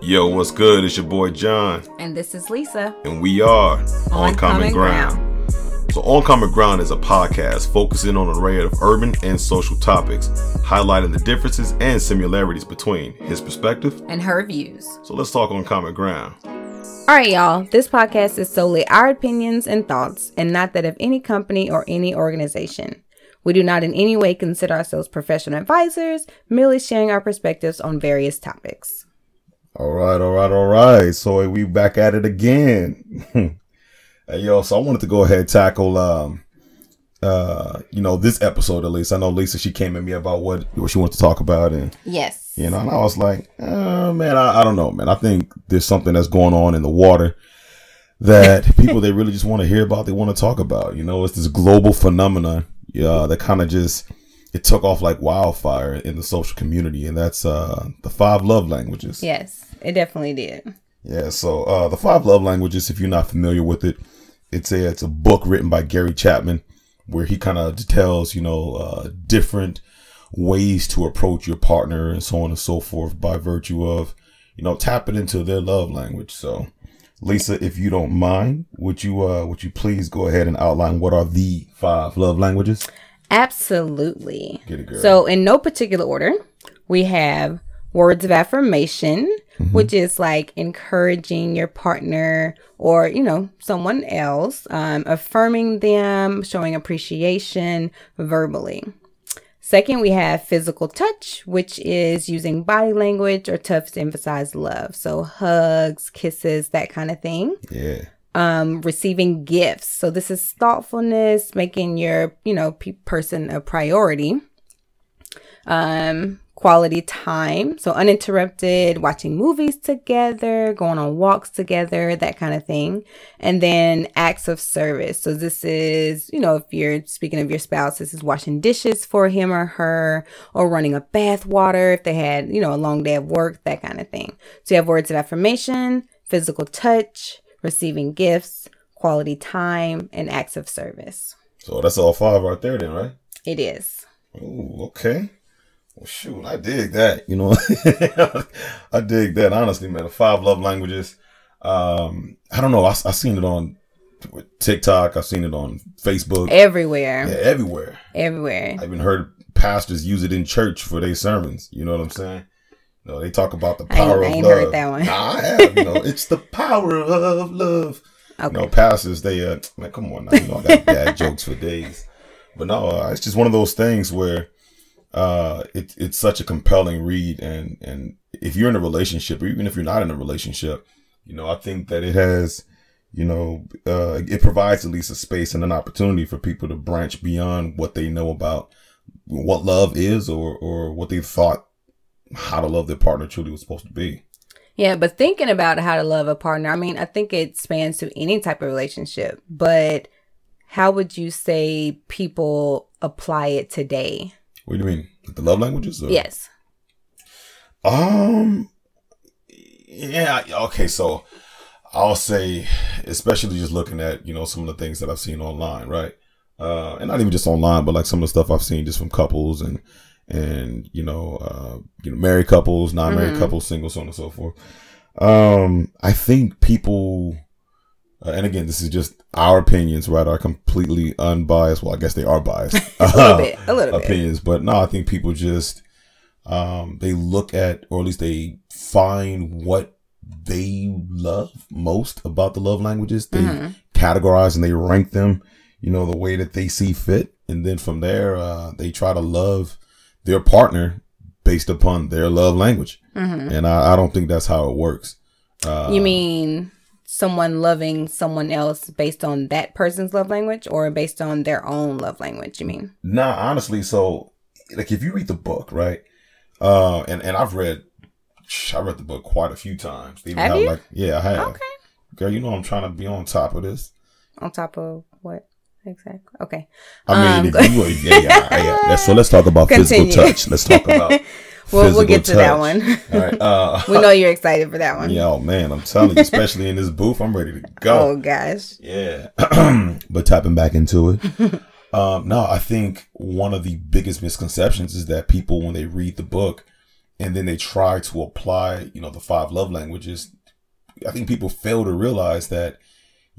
Yo, what's good? It's your boy John, And this is Lisa. and we are on, On Common, Common ground. So, On Common Ground is a podcast focusing on an array of urban and social topics, highlighting the differences and similarities between his perspective. And her views. So, let's talk on Common Ground. All right, y'all. This podcast is solely our opinions and thoughts, and not that of any company or any organization. We do not in any way consider ourselves professional advisors, merely sharing our perspectives on various topics. All right, all right, all right. So we back at it again. hey, yo, so I wanted to go ahead and tackle um uh you know this episode at least. I know Lisa she came at me about what what she wanted to talk about and Yes. you know, and I was like, uh, man, I, I don't know, man. I think there's something that's going on in the water that people they really just want to hear about, they want to talk about. You know, it's this global phenomenon, yeah, that kind of just it took off like wildfire in the social community, and that's uh the five love languages. Yes, it definitely did. Yeah, so uh, the five love languages, if you're not familiar with it, it's a it's a book written by Gary Chapman where he kind of tells you know uh, different ways to approach your partner and so on and so forth by virtue of you know tapping into their love language. So, Lisa, if you don't mind, would you uh would you please go ahead and outline what are the five love languages? Absolutely. Get it, girl. So, in no particular order, we have words of affirmation, which is like encouraging your partner or, you know, someone else, um, affirming them, showing appreciation verbally. Second, we have physical touch, which is using body language or touch to emphasize love. So, hugs, kisses, that kind of thing Yeah, um, receiving gifts. So this is thoughtfulness, making your you know pe- person a priority. Um, quality time, so uninterrupted, watching movies together, going on walks together, that kind of thing. And then acts of service. So this is you know if you're speaking of your spouse, this is washing dishes for him or her, or running a bath water if they had you know a long day of work, that kind of thing. So you have words of affirmation, physical touch receiving gifts, quality time, and acts of service. so that's all five right there, then, right? It is. Ooh, okay. Well, shoot, I dig that. You know, I dig that. Honestly, man, the five love languages. Um, I don't know. I, I seen it on TikTok. I've seen it on Facebook. Everywhere. Yeah, everywhere. Everywhere. I even heard pastors use it in church for their sermons. You know what I'm saying? You know, they talk about the I power I of ain't love. heard that one. Nah, I have. You know, it's the power of love. Okay. You know, pastors, they uh, man, come on now. You know, I got bad jokes for days. But no, uh, it's just one of those things where uh, it, it's such a compelling read, and and if you're in a relationship, or even if you're not in a relationship, you know, I think that it has, you know, uh, it provides at least a space and an opportunity for people to branch beyond what they know about what love is, or or what they thought how to love their partner truly was supposed to be. Yeah, but thinking about how to love a partner, I mean, I think it spans to any type of relationship, but how would you say people apply it today? What do you mean? The love languages? Or? Yes. Um. Yeah. Okay. So I'll say, especially just looking at you know some of the things that I've seen online, right? Uh, and not even just online, but like some of the stuff I've seen just from couples and and you know uh, you know married couples, non married Mhm. couples, single, so on and so forth. Um, I think people. Uh, and again, this is just our opinions, right? Are completely unbiased. Well, I guess they are biased. A little bit. A little bit. opinions, but no, I think people just um, they look at, or at least they find what they love most about the love languages. They Mhm. categorize and they rank them, you know, the way that they see fit, and then from there, uh, they try to love their partner based upon their love language. Mhm. And I, I don't think that's how it works. Uh, You mean someone loving someone else based on that person's love language or based on their own love language? You mean? Nah, honestly, so like if you read the book, right? Uh, and and I've read, I read the book quite a few times. Even Have you? like, yeah, I have. Okay. Girl, you know I'm trying to be on top of this. On top of what exactly? Okay. I Um, mean, if you, yeah, yeah, yeah, yeah. So let's talk about physical touch. Let's talk about. We'll, we'll get to that one. All right. Uh, we know you're excited for that one. yeah, oh man, I'm telling you, especially in this booth, I'm ready to go. Oh gosh. Yeah. but tapping back into it. um, no, I think one of the biggest misconceptions is that people, when they read the book, and then they try to apply, you know, the five love languages. I think people fail to realize that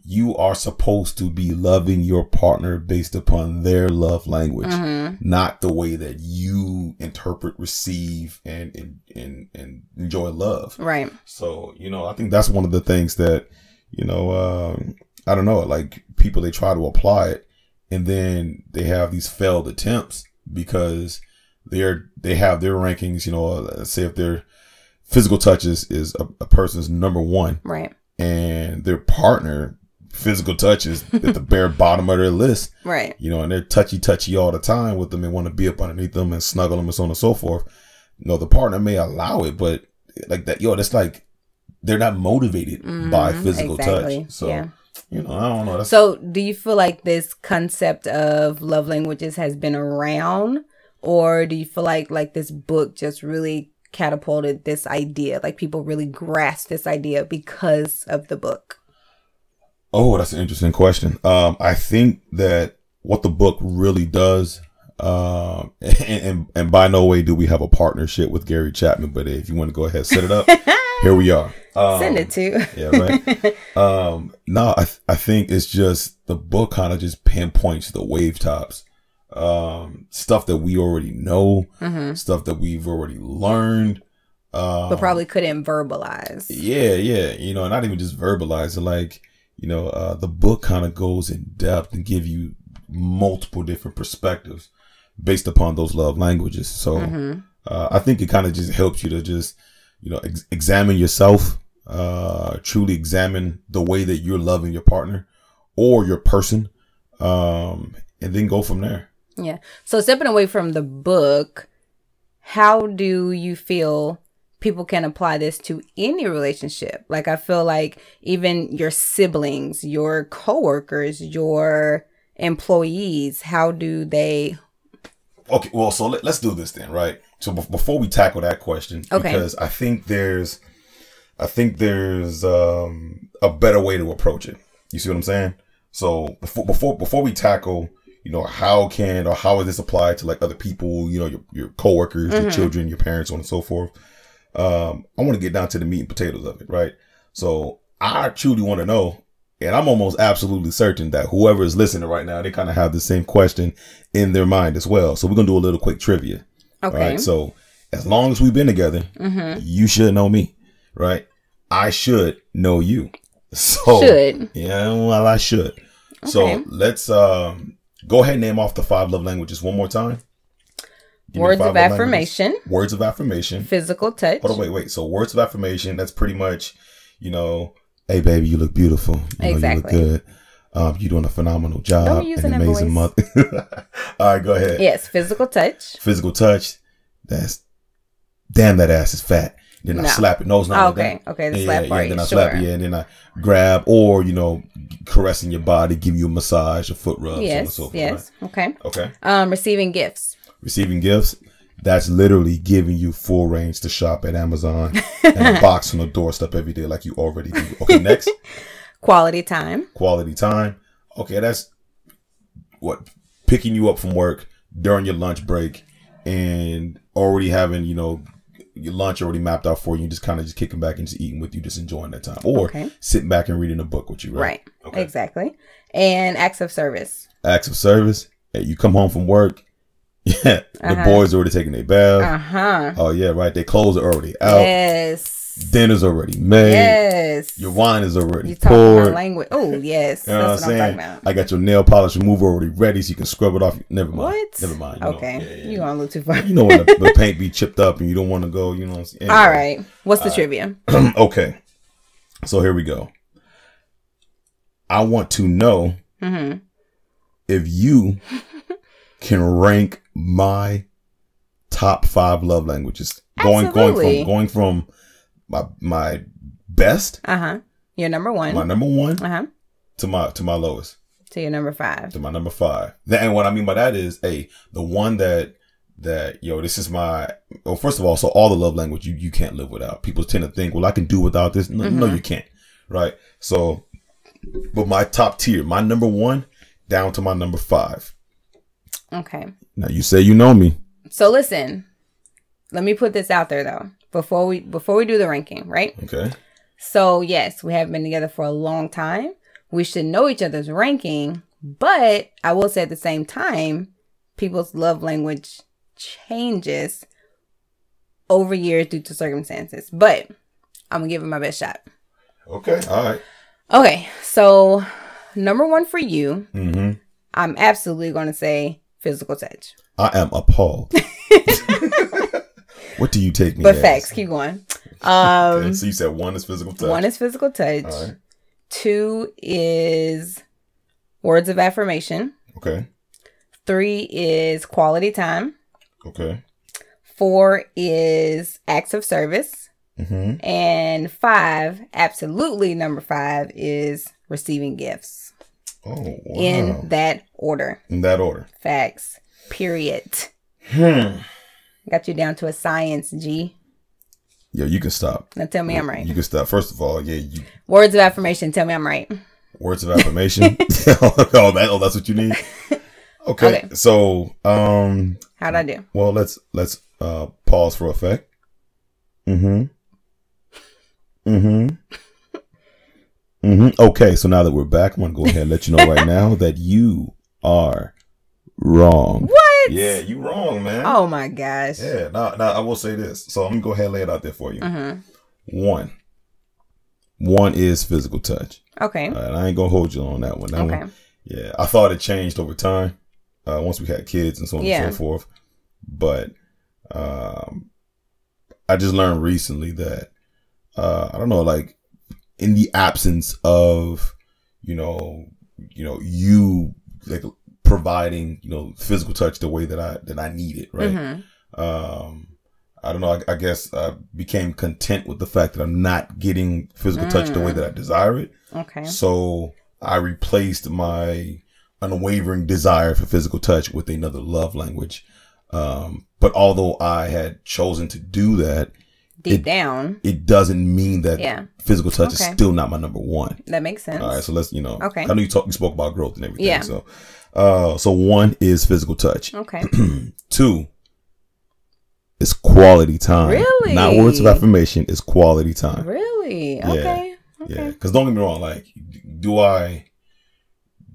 you are supposed to be loving your partner based upon their love language, Mm-hmm. not the way that you interpret, receive, and and and, and enjoy love. Right. So, you know, I think that's one of the things that, you know, um, I don't know, like people, they try to apply it and then they have these failed attempts because they're, they have their rankings, you know, say if their physical touches is a, a person's number one Right. and their partner physical touches at the bare bottom of their list, Right. you know, and they're touchy touchy all the time with them and want to be up underneath them and snuggle them and so on and so forth. You know, the partner may allow it, but like that, yo, that's like they're not motivated by Mhm, physical exactly. touch. So, Yeah. you know, I don't know. That's So, do you feel like this concept of love languages has been around, or do you feel like like this book just really catapulted this idea? Like people really grasped this idea because of the book. Oh, that's an interesting question. Um, I think that what the book really does, um, and, and and by no way do we have a partnership with Gary Chapman, but if you want to go ahead and set it up, here we are. Um, Send it to. Yeah, right. um, no, I th- I think it's just the book kind of just pinpoints the wave tops, um, stuff that we already know, hmm stuff that we've already learned. Um, But probably couldn't verbalize. yeah, yeah, you know, not even just verbalize it. Like, you know, uh, the book kind of goes in depth and give you multiple different perspectives based upon those love languages. So, Mhm. uh, I think it kind of just helps you to just, you know, ex- examine yourself, uh, truly examine the way that you're loving your partner or your person, um, and then go from there. Yeah. So stepping away from the book, how do you feel people can apply this to any relationship? Like I feel like even your siblings, your coworkers, your employees, how do they Okay, well, so let, us do this then, right? So be- before we tackle that question, Okay. because I think there's, I think there's um, a better way to approach it. You see what I'm saying? So before before before we tackle, you know, how can or how is this applied to like other people? You know, your your coworkers, your Mhm. children, your parents, so on and so forth. Um, I want to get down to the meat and potatoes of it, right? So I truly want to know, and I'm almost absolutely certain that whoever is listening right now, they kind of have the same question in their mind as well. So we're gonna do a little quick trivia. Okay. right. So as long as we've been together, mm-hmm. you should know me, right? I should know you. So Should. yeah, well, I should. So let's um go ahead and name off the five love languages one more time. Give Words of languages. affirmation, Words of affirmation. physical touch. Hold on, wait, wait. So words of affirmation. That's pretty much, you know, hey baby, you look beautiful. You know, Exactly. you look good. Um, you're doing a phenomenal job. Don't be using an amazing voice. mother. All right, go ahead. Yes, physical touch. Physical touch. That's damn that ass is fat. Then I slap it. No, it's not. Oh, okay. that. Okay, the yeah, slap yeah, yeah. Then I sure. slap you, and then I grab, or you know, caressing your body, give you a massage, a foot rub, so on and Yes, so forth. yes. Okay. Okay. Um, receiving gifts. Receiving gifts. That's literally giving you full range to shop at Amazon and a box on the doorstep every day, like you already do. Okay, next. Quality time. quality time. Okay, that's what picking you up from work during your lunch break and already having, you know, your lunch already mapped out for you, just kind of just kicking back and just eating with you, just enjoying that time. Or Okay. sitting back and reading a book with you, right? Right. Okay. Exactly. And acts of service. Acts of service. Hey, you come home from work. Yeah. The Uh-huh. boys already taking their bath. Uh huh. Oh yeah, right. Their clothes are already out. Yes. Dinner's already made. Yes. Your wine is already You talking poured. language. Oh, yes. You know That's what what, I'm saying? talking about. I got your nail polish remover already ready, so you can scrub it off. Never mind. What? Never mind. You know, okay. yeah, yeah, You going a look too far. You know when the, the paint be chipped up and you don't want to go. You know. What I'm saying? All right. What's the trivia? okay. So here we go. I want to know Mm-hmm. if you can rank my top five love languages. Going Absolutely. going from going from my my best, Uh huh. You're number one. my number one, Uh huh. to my to my lowest. To your number five. to my number five. And what I mean by that is, hey, the one that that yo, this is my. Well, first of all, so all the love language you you can't live without. People tend to think, well, I can do without this. No, no, you can't. Right. So, but my top tier, my number one, down to my number five. Okay. Now you say you know me. So listen, let me put this out there though. Before we before we do the ranking, right? Okay. So yes, we have been together for a long time. We should know each other's ranking, but I will say at the same time, people's love language changes over years due to circumstances. But I'm gonna give it my best shot. Okay. All right. Okay, so number one for you, Mm-hmm. I'm absolutely gonna say physical touch. I am appalled. what do you take me But as? facts, keep going. Um Okay, so you said one is physical touch. one is physical touch. Right. Two is words of affirmation. Okay. Three is quality time. Okay. Four is acts of service. Mm-hmm. And five, absolutely number five, is receiving gifts Oh, wow. in that order. in that order. Facts. Period. Hmm. Got you down to a science, G. Yeah, you can stop. Now tell me I'm right. You can stop. First of all, yeah, you Words of affirmation, tell me I'm right. words of affirmation. oh, that oh, that's what you need. Okay. Okay. So, um, How'd I do? well, let's let's uh pause for effect. Mm-hmm. Mm-hmm. Mm-hmm. Okay, so now that we're back, I'm gonna go ahead and let you know right now that you are wrong. What? Yeah, you wrong, man. Oh my gosh. Yeah, now, now I will say this. So I'm gonna go ahead and lay it out there for you. Mm-hmm. One. One is physical touch. Okay. All right, I ain't gonna hold you on that one. That Okay. one, yeah. I thought it changed over time, uh, once we had kids and so on Yeah. and so forth. But um, I just learned recently that uh, I don't know, like in the absence of you know, you know, you like providing you know physical touch the way that I that I need it, right? Mm-hmm. um i don't know I, I guess i became content with the fact that i'm not getting physical touch the way that i desire it Okay. so i replaced my unwavering desire for physical touch with another love language um but although i had chosen to do that Deep it- down, it doesn't mean that Yeah. physical touch Okay. is still not my number one that makes sense. all right so let's you know Okay. i know you talk you spoke about growth and everything Yeah. so uh so one is physical touch Okay. Two is quality time. Really? Not words of affirmation, it's quality time. really? Yeah. Okay. Yeah. Because don't get me wrong, like, do I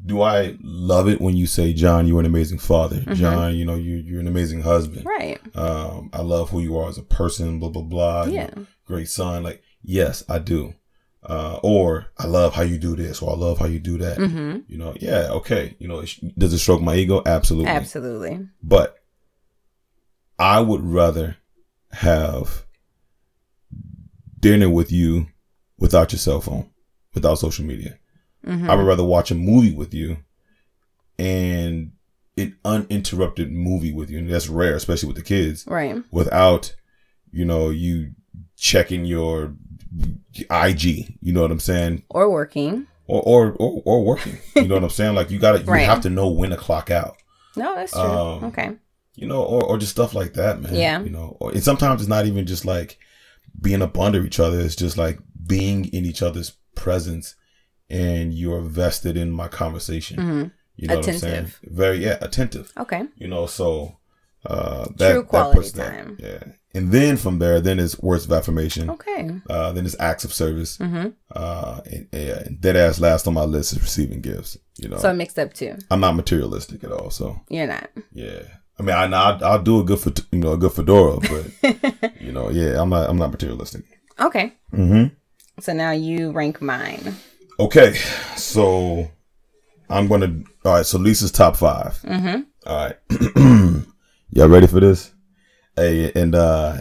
do I love it when you say, John, you're an amazing father. Mhm. John, you know, you you're an amazing husband. Right. Um, I love who you are as a person, blah blah blah. Yeah. Great son. Like, yes, I do. Uh, or I love how you do this, or I love how you do that. Mm-hmm. You know, yeah, okay. You know, it sh- does it stroke my ego? Absolutely. Absolutely. But I would rather have dinner with you without your cell phone, without social media. Mm-hmm. I would rather watch a movie with you and an uninterrupted movie with you. And that's rare, especially with the kids, right. without, you know, you checking your IG. You know what I'm saying? Or working. Or, or, or, or working. You know what I'm saying? Like you gotta, you Right. have to know when to clock out. No, that's true. Um, okay. you know, or, or just stuff like that, man. Yeah. You know, or, and sometimes it's not even just like being up under each other. It's just like being in each other's presence and you're vested in my conversation. hmm You know what I'm saying? Very, yeah, attentive. Okay. You know, so, uh, that, True that quality puts that. Yeah. And then from there, then it's words of affirmation. Okay. Uh, then it's acts of service. Mm-hmm. Uh, and, and dead ass last on my list is receiving gifts. You know, So I mixed up too. I'm not materialistic at all. So, You're not. yeah, I mean, I I'll, I'll do a good for you know a good fedora, but you know, yeah, I'm not I'm not materialistic. Okay. Mm-hmm. So now you rank mine. Okay, so I'm gonna. All right, so Lisa's top 5 Mm-hmm. All right, y'all ready for this? Hey, and uh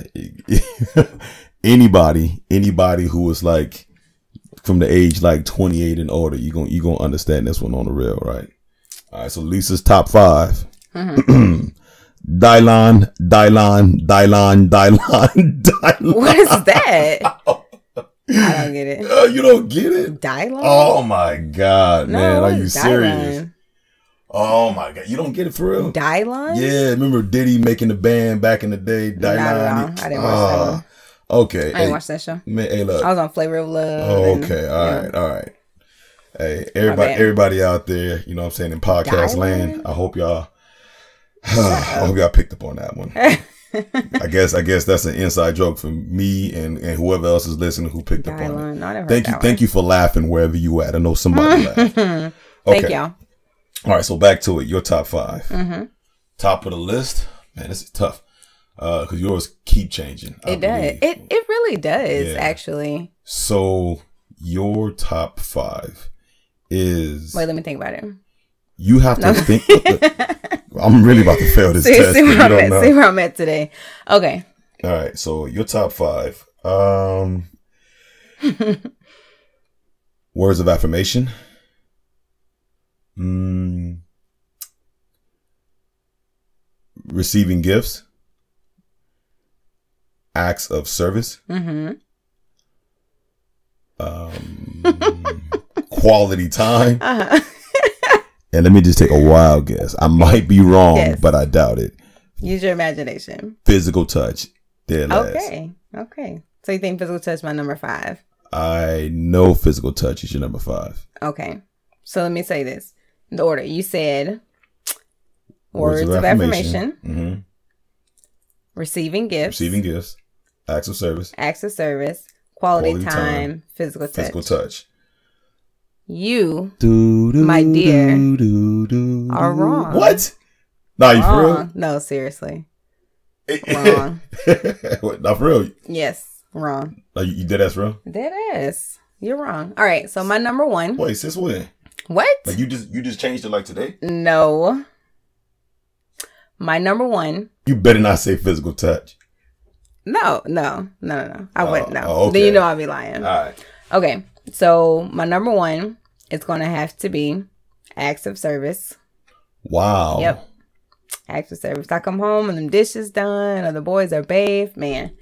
anybody anybody who is like from the age like 28 and older, you gonna you gonna understand this one on the real, right? All right, so Lisa's top 5 Mm-hmm. Dylan, Dylan, Dylan, Dylan, Dylan. What is that? I don't get it. Uh, you don't get it? Dylan? Oh my god, no, man. Are you serious? Oh my god. You don't get it for real? Dylan? Yeah, remember Diddy making the band back in the day? Not at Dylan. all. I didn't watch that Ah, one. Okay. I didn't Hey, watch that show. man, hey, look. I was on Flavor of Love. Oh, and- okay. All yeah. right. All right. Hey, everybody, everybody out there, you know what I'm saying, in podcast Dylan? land, I hope y'all, I hope y'all picked up on that one. I guess I guess that's an inside joke for me and, and whoever else is listening who picked up on it. Dylan, no, I never heard Thank you, thank you for laughing wherever you at. I know somebody laughed. Okay. Thank y'all. All right, so back to it. Your top 5 Mm-hmm. Top of the list, man. This is tough because yours keep changing. I It does. believe. It it really does Yeah. actually. So your top five is Wait, let me think about it. you have to think. I'm really about to fail this See, test. see where I'm at. know. See where I'm at today. Okay. All right, so your top five. Um, words of affirmation. Mm, receiving gifts. Acts of service. Mm-hmm. Um, quality time. Uh-huh. And let me just take a wild guess. I might be wrong, Yes. but I doubt it. Use your imagination. Physical touch. Dead last. Okay. Okay. So you think physical touch my number five? I know physical touch is your number five. Okay. So let me say this. In the order. You said words, of, affirmation, hmm receiving gifts, Receiving gifts. Acts of service. acts of service, quality, Quality time, time, physical touch. Physical touch. You Do, do, My dear, do, are wrong. What? Nah, you for wrong. No, seriously. real? Wrong. what, not for real. Yes. Wrong. Like, you did that's real? That is. You're wrong. All right. So my number one. Wait, since when? What? Like you just you just changed it like today? No. My number one. You better not say physical touch. No, no, no, no, no. I Oh, wouldn't. No. oh, Then you okay. know I'd be lying. All right. Okay. So my number one is going to have to be acts of service. Wow. Yep. Acts of service. I come home and the dishes done or the boys are bathed. Man.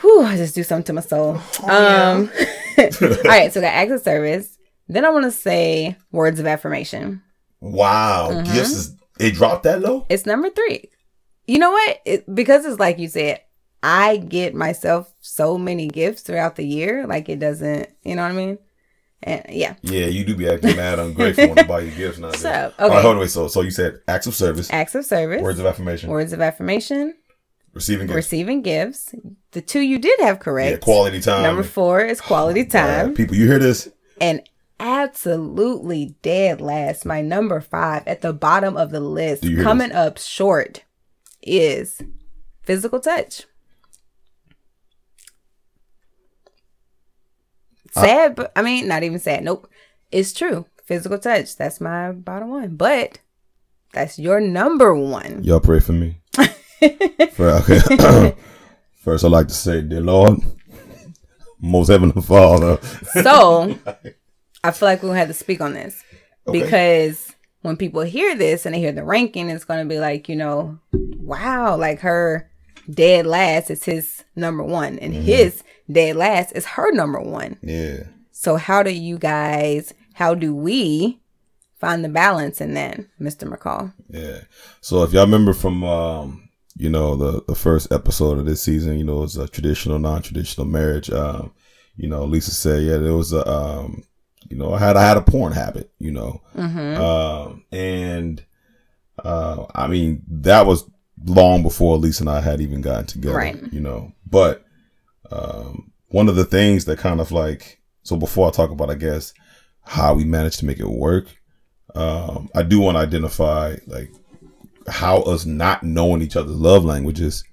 Whew, I just do something to my soul. um all right, so got acts of service. Then I want to say words of affirmation. Wow. Mm-hmm. Gifts is it dropped that low? It's number three. You know what? It, because it's like you said, I get myself so many gifts throughout the year. Like it doesn't, you know what I mean? And yeah, Yeah, you do be acting mad ungrateful when I buy you gifts nowadays. So, All right, okay. hold on, wait. So, so you said acts of service, acts of service, words of affirmation, words of affirmation, receiving gifts, receiving gifts. The two you did have correct. yeah, quality time. Number four is quality Uh, time. people, you hear this? and absolutely dead last, my number five at the bottom of the list, Do you hear coming up short, is physical touch. Sad, but I mean, not even sad. Nope. It's true. Physical touch. That's my bottom one. But that's your number one. Y'all pray for me. For- okay. First, I'd like to say, dear Lord, most heavenly Father. So I feel like we'll have to speak on this Okay. because when people hear this and they hear the ranking, it's going to be like, you know, wow, like her dead last is his number one, and Mm-hmm. his dead last is her number one. Yeah. So, how do you guys, how do we find the balance in that, Mr. McCall? Yeah. So if y'all remember from um, you know, the the first episode of this season, you know, it's a traditional, non traditional marriage. Um, you know, Lisa said, yeah, there was a um, you know, I had I had a porn habit, you know. Mm-hmm. Um and uh I mean that was long before Lisa and I had even gotten together. Right. You know. But um one of the things that kind of like so before I talk about I guess how we managed to make it work, um, I do want to identify like how us not knowing each other's love languages,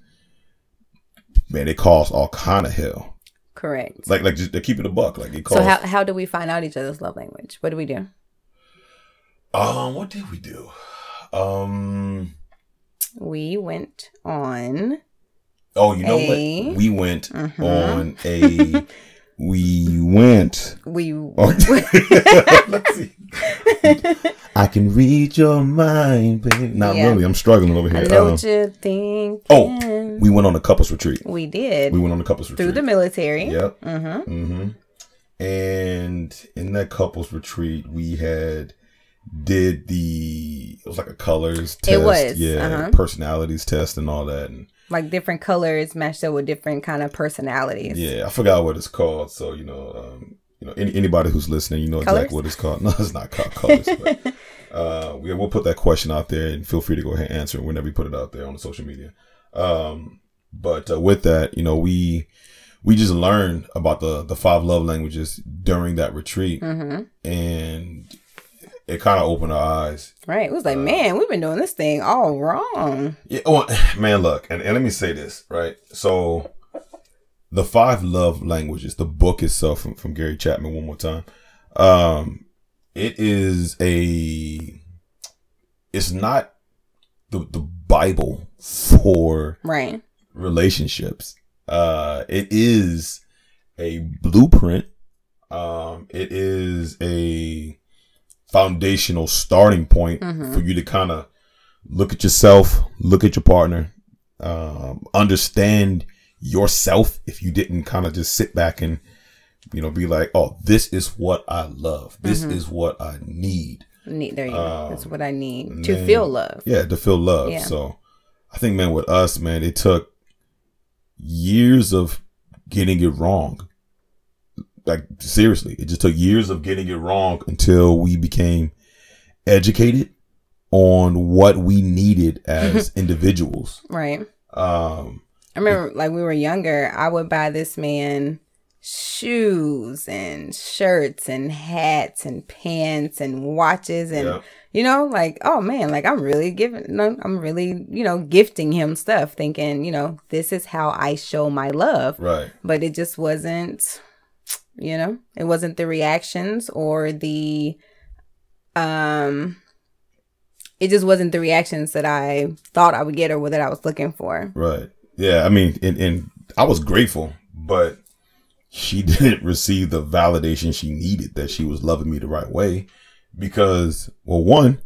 man, it caused all kind of hell. Correct. Like like just to keep it a buck. Like it So, caused how, how do we find out each other's love language? What do we do? um what did we do? Um We went on. Oh, you know A- what? We went Mhm. on a. we went. We. Oh, let's see. I can read your mind, baby. Not Yeah. really. I'm struggling over here. I know Um, what you're thinking. oh, we went on a couples retreat. we did We went on a couples retreat through the military. Yep. Mm-hmm. Mm-hmm. And in that couples retreat, we had did the it was like a colors test. It was, yeah, uh-huh. personalities test and all that. And Like different colors matched up with different kind of personalities. Yeah, I forgot what it's called. So you know, um, you know, any, anybody who's listening, you know Colors? exactly what it's called. No, it's not called colors. but, uh, we, we'll put that question out there, and feel free to go ahead and answer it whenever you put it out there on the social media. Um, but uh, with that, you know, we we just learned about the the five love languages during that retreat, Mm-hmm. and it kind of opened our eyes. Right. It was Uh, like, man, we've been doing this thing all wrong. Yeah, well, man, look, and, and let me say this, right? So, the five love languages, the book itself from, from Gary Chapman, one more time. Um, it is a, it's not the the Bible for Right. relationships. Uh, it is a blueprint. Um, it is a foundational starting point Mhm. for you to kind of look at yourself, look at your partner, um, understand yourself. If you didn't kind of just sit back and, you know, be like, oh, this is what I love. This Mhm. is what I need. Need there you go. Um, That's what I need to then- feel love. Yeah, to feel love. Yeah. So I think, man, with us, man, it took years of getting it wrong. Like, seriously, it just took years of getting it wrong until we became educated on what we needed as individuals. Right. Um, I remember like we were younger, I would buy this man shoes and shirts and hats and pants and watches and yeah, you know like oh man like i'm really giving no i'm really you know gifting him stuff thinking you know this is how i show my love right. but it just wasn't you know it wasn't the reactions or the um it just wasn't the reactions that i thought i would get or that i was looking for Right. Yeah. I mean, and, and I was grateful, but she didn't receive the validation she needed that she was loving me the right way because, well, one,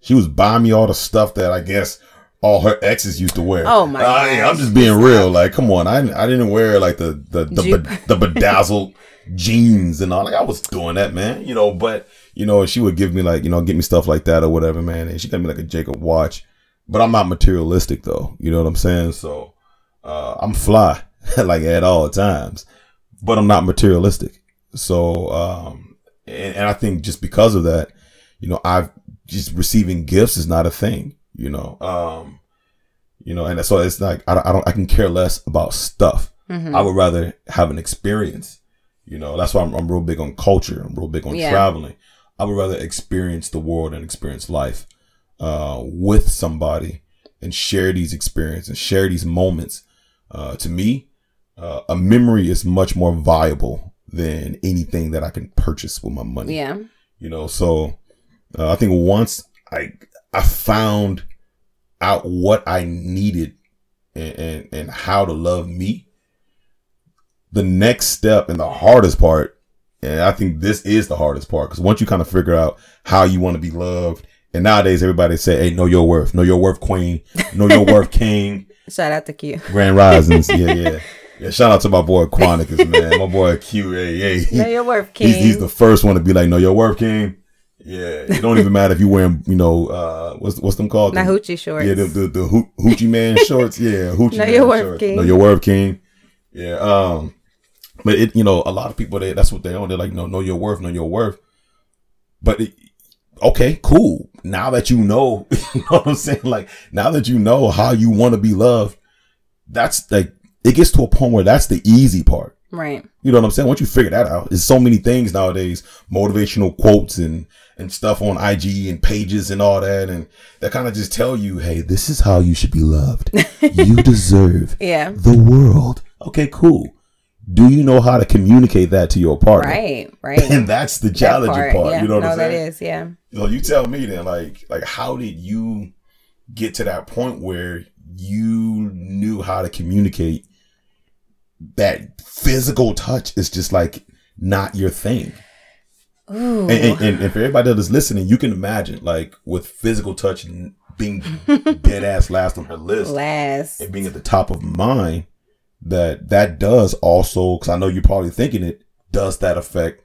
she was buying me all the stuff that I guess all her exes used to wear. Oh, my Uh, yeah, I'm just being real. Like, come on. I, I didn't wear like the, the, the, Ju- be- the bedazzled jeans and all. Like, I was doing that, man, you know, but, you know, she would give me like, you know, get me stuff like that or whatever, man. And she got me like a Jacob watch but I'm not materialistic though. You know what I'm saying? So, uh, I'm fly like at all times, but I'm not materialistic. So, um, and, and I think just because of that, you know, I've just receiving gifts is not a thing, you know, um, you know, and so it's like, I, don't- I don't, I can care less about stuff. Mhm. I would rather have an experience. You know, that's why I'm, I'm real big on culture. I'm real big on Yeah. traveling. I would rather experience the world and experience life uh, with somebody and share these experiences and share these moments. Uh, to me, uh, a memory is much more viable than anything that I can purchase with my money. yeah You know, so uh, I think once I I found out what I needed and, and and how to love me, the next step and the hardest part, and I think this is the hardest part because once you kind of figure out how you want to be loved, and nowadays everybody say, "Hey, know your worth, know your worth, queen, know your worth, king." shout out to q Grand Risings, yeah, yeah, yeah. Shout out to my boy Quanticus, man, my boy Q, hey, hey. know your worth king He's, he's the first one to be like, "Know your worth, king." Yeah, it don't even matter if you wearing, you know, uh, what's what's them called? Not hoochie shorts. Yeah, the the, the hoo- hoochie man shorts. Yeah, hoochie man your worth, king. Know your worth, king. Yeah. Um, but it, you know, a lot of people they that's what they own. They're like, no, know your worth, know your worth. But it, okay, cool. Now that you know, you know what I'm saying. Like now that you know how you want to be loved, that's like it gets to a point where that's the easy part. right You know what I'm saying? Once you figure that out, there's so many things nowadays, motivational quotes and and stuff on IG and pages and all that, and that kind of just tell you, hey, this is how you should be loved. you deserve yeah the world. Okay, cool. Do you know how to communicate that to your partner? right right And that's the That challenging part. yeah You know what no I'm saying? that is yeah So you tell me then, like, like how did you get to that point where you knew how to communicate that physical touch is just like not your thing? Ooh. And, and, and, for everybody that is listening, you can imagine like with physical touch being dead ass last on her list last and being at the top of mine, that that does also because I know you're probably thinking it. Does that affect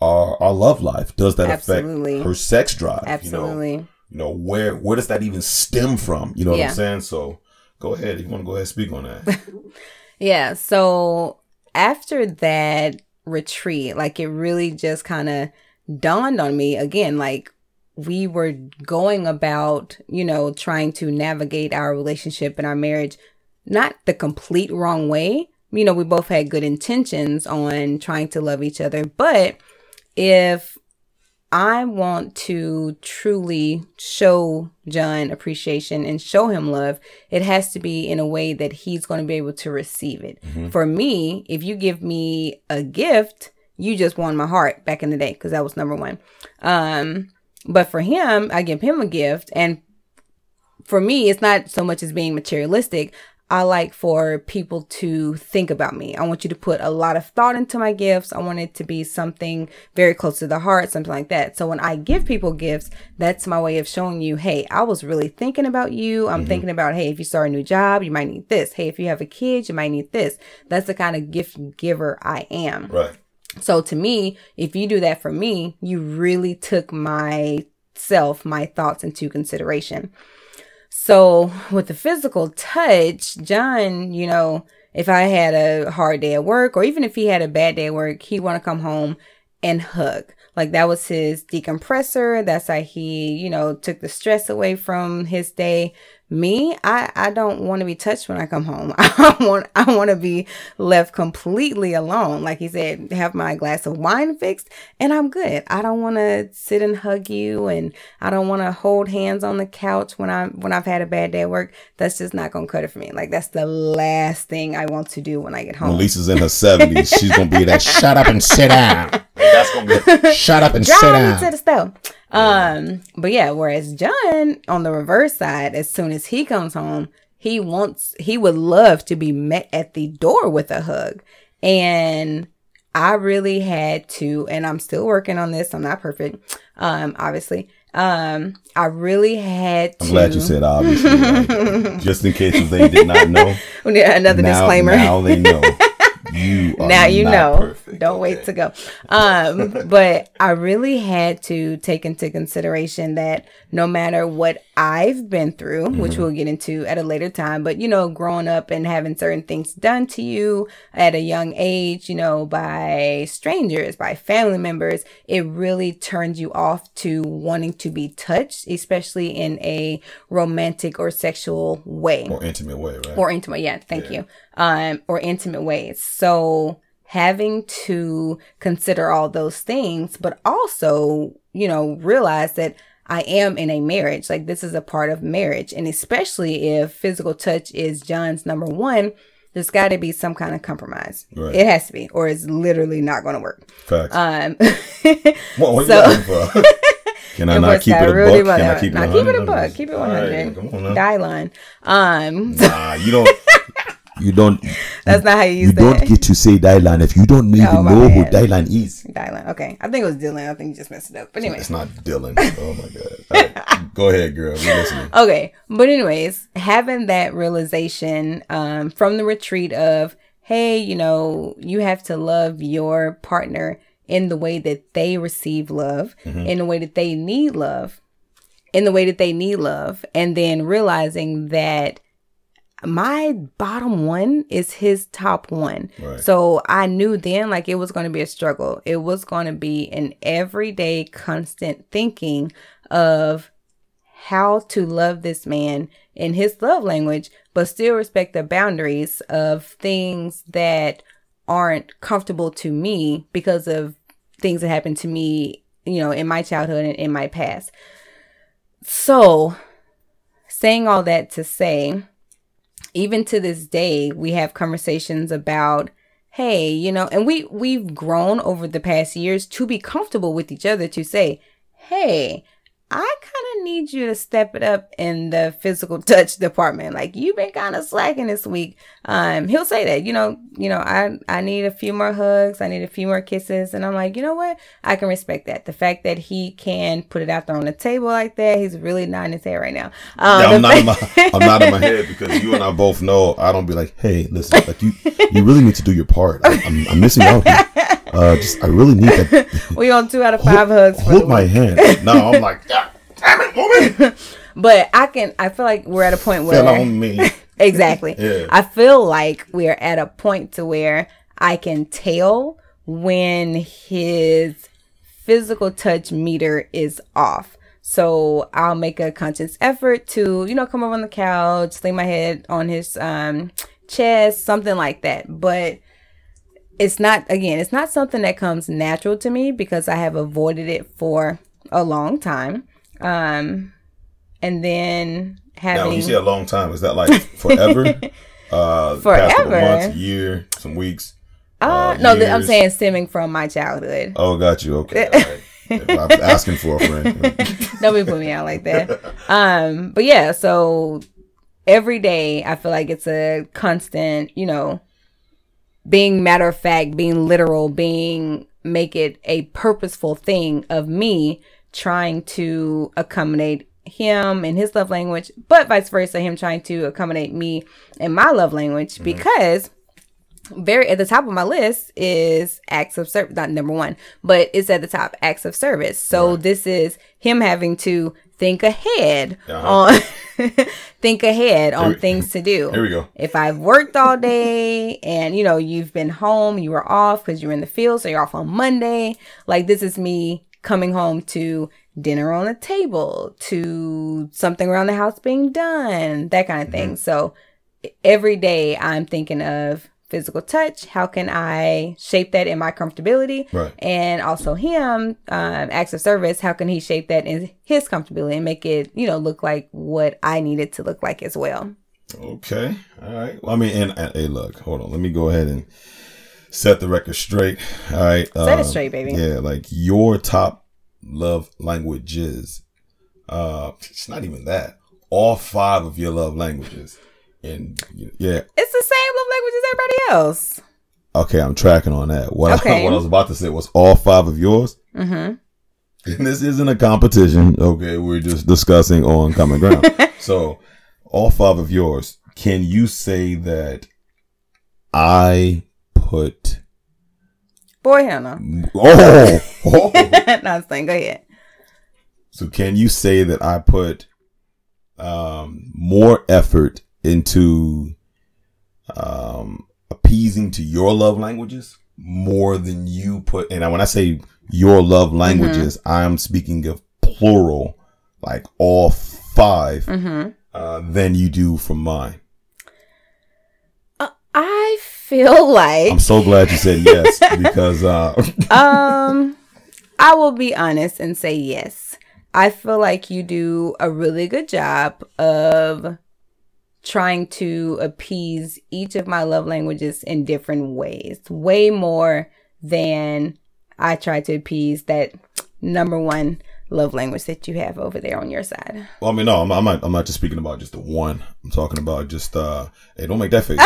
our our love life? Does that Absolutely. affect her sex drive? You know, absolutely you know where where does that even stem from you know what Yeah. i'm saying so go ahead if you want to go ahead and speak on that Yeah. So after that retreat, like it really just kind of dawned on me again, like we were going about, you know, trying to navigate our relationship and our marriage not the complete wrong way. You know, we both had good intentions on trying to love each other, but if I want to truly show John appreciation and show him love, it has to be in a way that he's going to be able to receive it. Mm-hmm. For me, if you give me a gift, you just won my heart back in the day because that was number one. Um, but for him, I give him a gift. And for me, it's not so much as being materialistic. I like for people to think about me. I want you to put a lot of thought into my gifts. I want it to be something very close to the heart, something like that. So when I give people gifts, that's my way of showing you, hey, I was really thinking about you. I'm mm-hmm. thinking about, hey, if you start a new job, you might need this. Hey, if you have a kid, you might need this. That's the kind of gift giver I am. Right. So to me, if you do that for me, you really took myself, my thoughts into consideration. So with the physical touch, John, you know, if I had a hard day at work or even if he had a bad day at work, he'd want to come home and hug. Like that was his decompressor. That's how he, you know, took the stress away from his day me i i don't want to be touched when i come home. I want i want to be left completely alone. Like he said have my glass of wine fixed and i'm good. I don't want to sit and hug you and i don't want to hold hands on the couch when i'm when i've had a bad day at work. That's just not gonna cut it for me. Like that's the last thing i want to do when i get home. When lisa's in her 70s she's gonna be that shut up and sit down. That's gonna be shut up and sit down. to the stove um, but yeah, whereas John on the reverse side, as soon as he comes home, he wants he would love to be met at the door with a hug. And I really had to, and I'm still working on this. I'm not perfect, um, obviously. Um, I really had to. I'm glad you said obviously, right? just in case they did not know. Another now, disclaimer. Now they know. You now you know. Perfect. Don't okay. wait to go. Um, but I really had to take into consideration that no matter what I've been through, mm-hmm. which we'll get into at a later time, but you know, growing up and having certain things done to you at a young age, you know, by strangers, by family members, it really turns you off to wanting to be touched, especially in a romantic or sexual way. Or intimate way, right? Or intimate, yeah, thank yeah. you. Um, or intimate ways. So having to consider all those things, but also, you know, realize that I am in a marriage. Like this is a part of marriage. And especially if physical touch is John's number one, there's got to be some kind of compromise. Right. It has to be, or it's literally not going to work. Facts. Um, what, so, Can I not keep it a really buck? Can I keep it a keep it a buck. Keep it 100. Right, Dylan. Um, nah, you don't. You don't. That's not how you use You don't get to say Dylan if you don't even oh, know who Dylan is. Dylan. Okay. I think it was Dylan. I think you just messed it up. But anyway. It's not Dylan. Oh my God. Right. Go ahead, girl. Okay. But anyways, having that realization um, from the retreat of, hey, you know, you have to love your partner in the way that they receive love, mm-hmm. in the way that they need love, in the way that they need love. And then realizing that my bottom one is his top one. Right. So I knew then like it was going to be a struggle. It was going to be an everyday constant thinking of how to love this man in his love language, but still respect the boundaries of things that aren't comfortable to me because of things that happened to me, you know, in my childhood and in my past. So, saying all that to say, even to this day, we have conversations about, hey, you know, and we we've grown over the past years to be comfortable with each other to say, hey, I kind of need you to step it up in the physical touch department. Like you've been kind of slacking this week. Um, he'll say that, you know, you know, I, I need a few more hugs. I need a few more kisses. And I'm like, you know what? I can respect that. The fact that he can put it out there on the table like that, he's really not in his head right now. Um, yeah, I'm not in my, I'm not in my head because you and I both know I don't be like, Hey, listen, like you, you really need to do your part. I'm, I'm missing out here. Uh, just I really need that. we on two out of five hold, hugs. Hold my hand. No, I'm like, damn it, woman. but I can. I feel like we're at a point where Fell on me. exactly. Yeah. I feel like we're at a point to where I can tell when his physical touch meter is off. So I'll make a conscious effort to, you know, come over on the couch, lay my head on his um, chest, something like that. But it's not, again, it's not something that comes natural to me because I have avoided it for a long time. Um, and then having. Now, when you say a long time, is that like forever? uh, Forever? Months, year, some weeks. uh, no, th- I'm saying stemming from my childhood. Oh, got you. Okay. all right. I was asking for a friend. Don't be put me out like that. Um, but yeah, so every day I feel like it's a constant, you know, being matter of fact, being literal, being make it a purposeful thing of me trying to accommodate him in his love language, but vice versa, him trying to accommodate me in my love language mm-hmm. because very at the top of my list is acts of service not number one but it's at the top acts of service. So this is him having to think ahead Uh-huh. on think ahead on we- things to do Here we go. if I've worked all day and you know you've been home, you were off because you were in the field, so you're off on Monday. Like this is me coming home to dinner on the table, to something around the house being done, that kind of thing. So every day I'm thinking of physical touch. How can I shape that in my comfortability? Right. And also him, um, acts of service. How can he shape that in his comfortability and make it, you know, look like what I need it to look like as well? Okay. All right. Well, I mean, and, and hey, look, hold on. Let me go ahead and set the record straight. All right. Set it Um, straight, baby. Yeah, like your top love languages. Uh, it's not even that. All five of your love languages. And yeah, It's the same love language as everybody else. okay, I'm tracking on that. What, I, what I was about to say was all five of yours. Mm-hmm. And this isn't a competition. Okay, we're just discussing on common ground. so, all five of yours. Can you say that I put? Boy, no. Oh, oh. no, I'm saying, go ahead. so can you say that I put um, more effort into um, appeasing to your love languages more than you put? And when I say your love languages, I'm speaking of plural, like all 5 Mm-hmm. uh, than you do from mine. I feel like I'm so glad you said yes because uh, um I will be honest and say yes. I feel like you do a really good job of trying to appease each of my love languages in different ways. Way more than I try to appease that number one love language that you have over there on your side. well, I mean, no, I'm, I'm not. I'm not just speaking about just the one. I'm talking about just. uh Hey, don't make that face.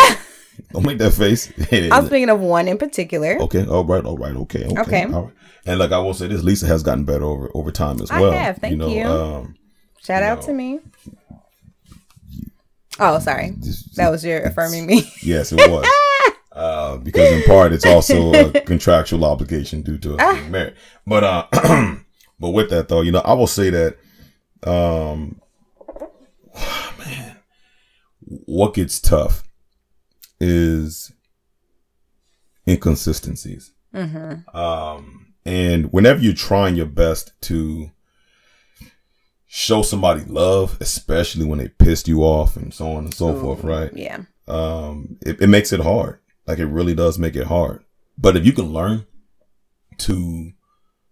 don't make that face. I'm speaking of one in particular. Okay. All right. All right. Okay. Okay. Okay. All right. And like I will say this, Lisa has gotten better over over time as I well. have, thank you. Know, you. Um, Shout out No. to me. Oh, sorry. just- That was your affirming me. yes, it was. uh, because in part it's also a contractual obligation due to us being married. But uh, but with that though, you know, I will say that, um, man, what gets tough is inconsistencies. Mm-hmm. Um, and whenever you're trying your best to show somebody love, especially when they pissed you off and so on and so forth, right? Yeah. Um, it, it makes it hard. Like it really does make it hard. But if you can learn to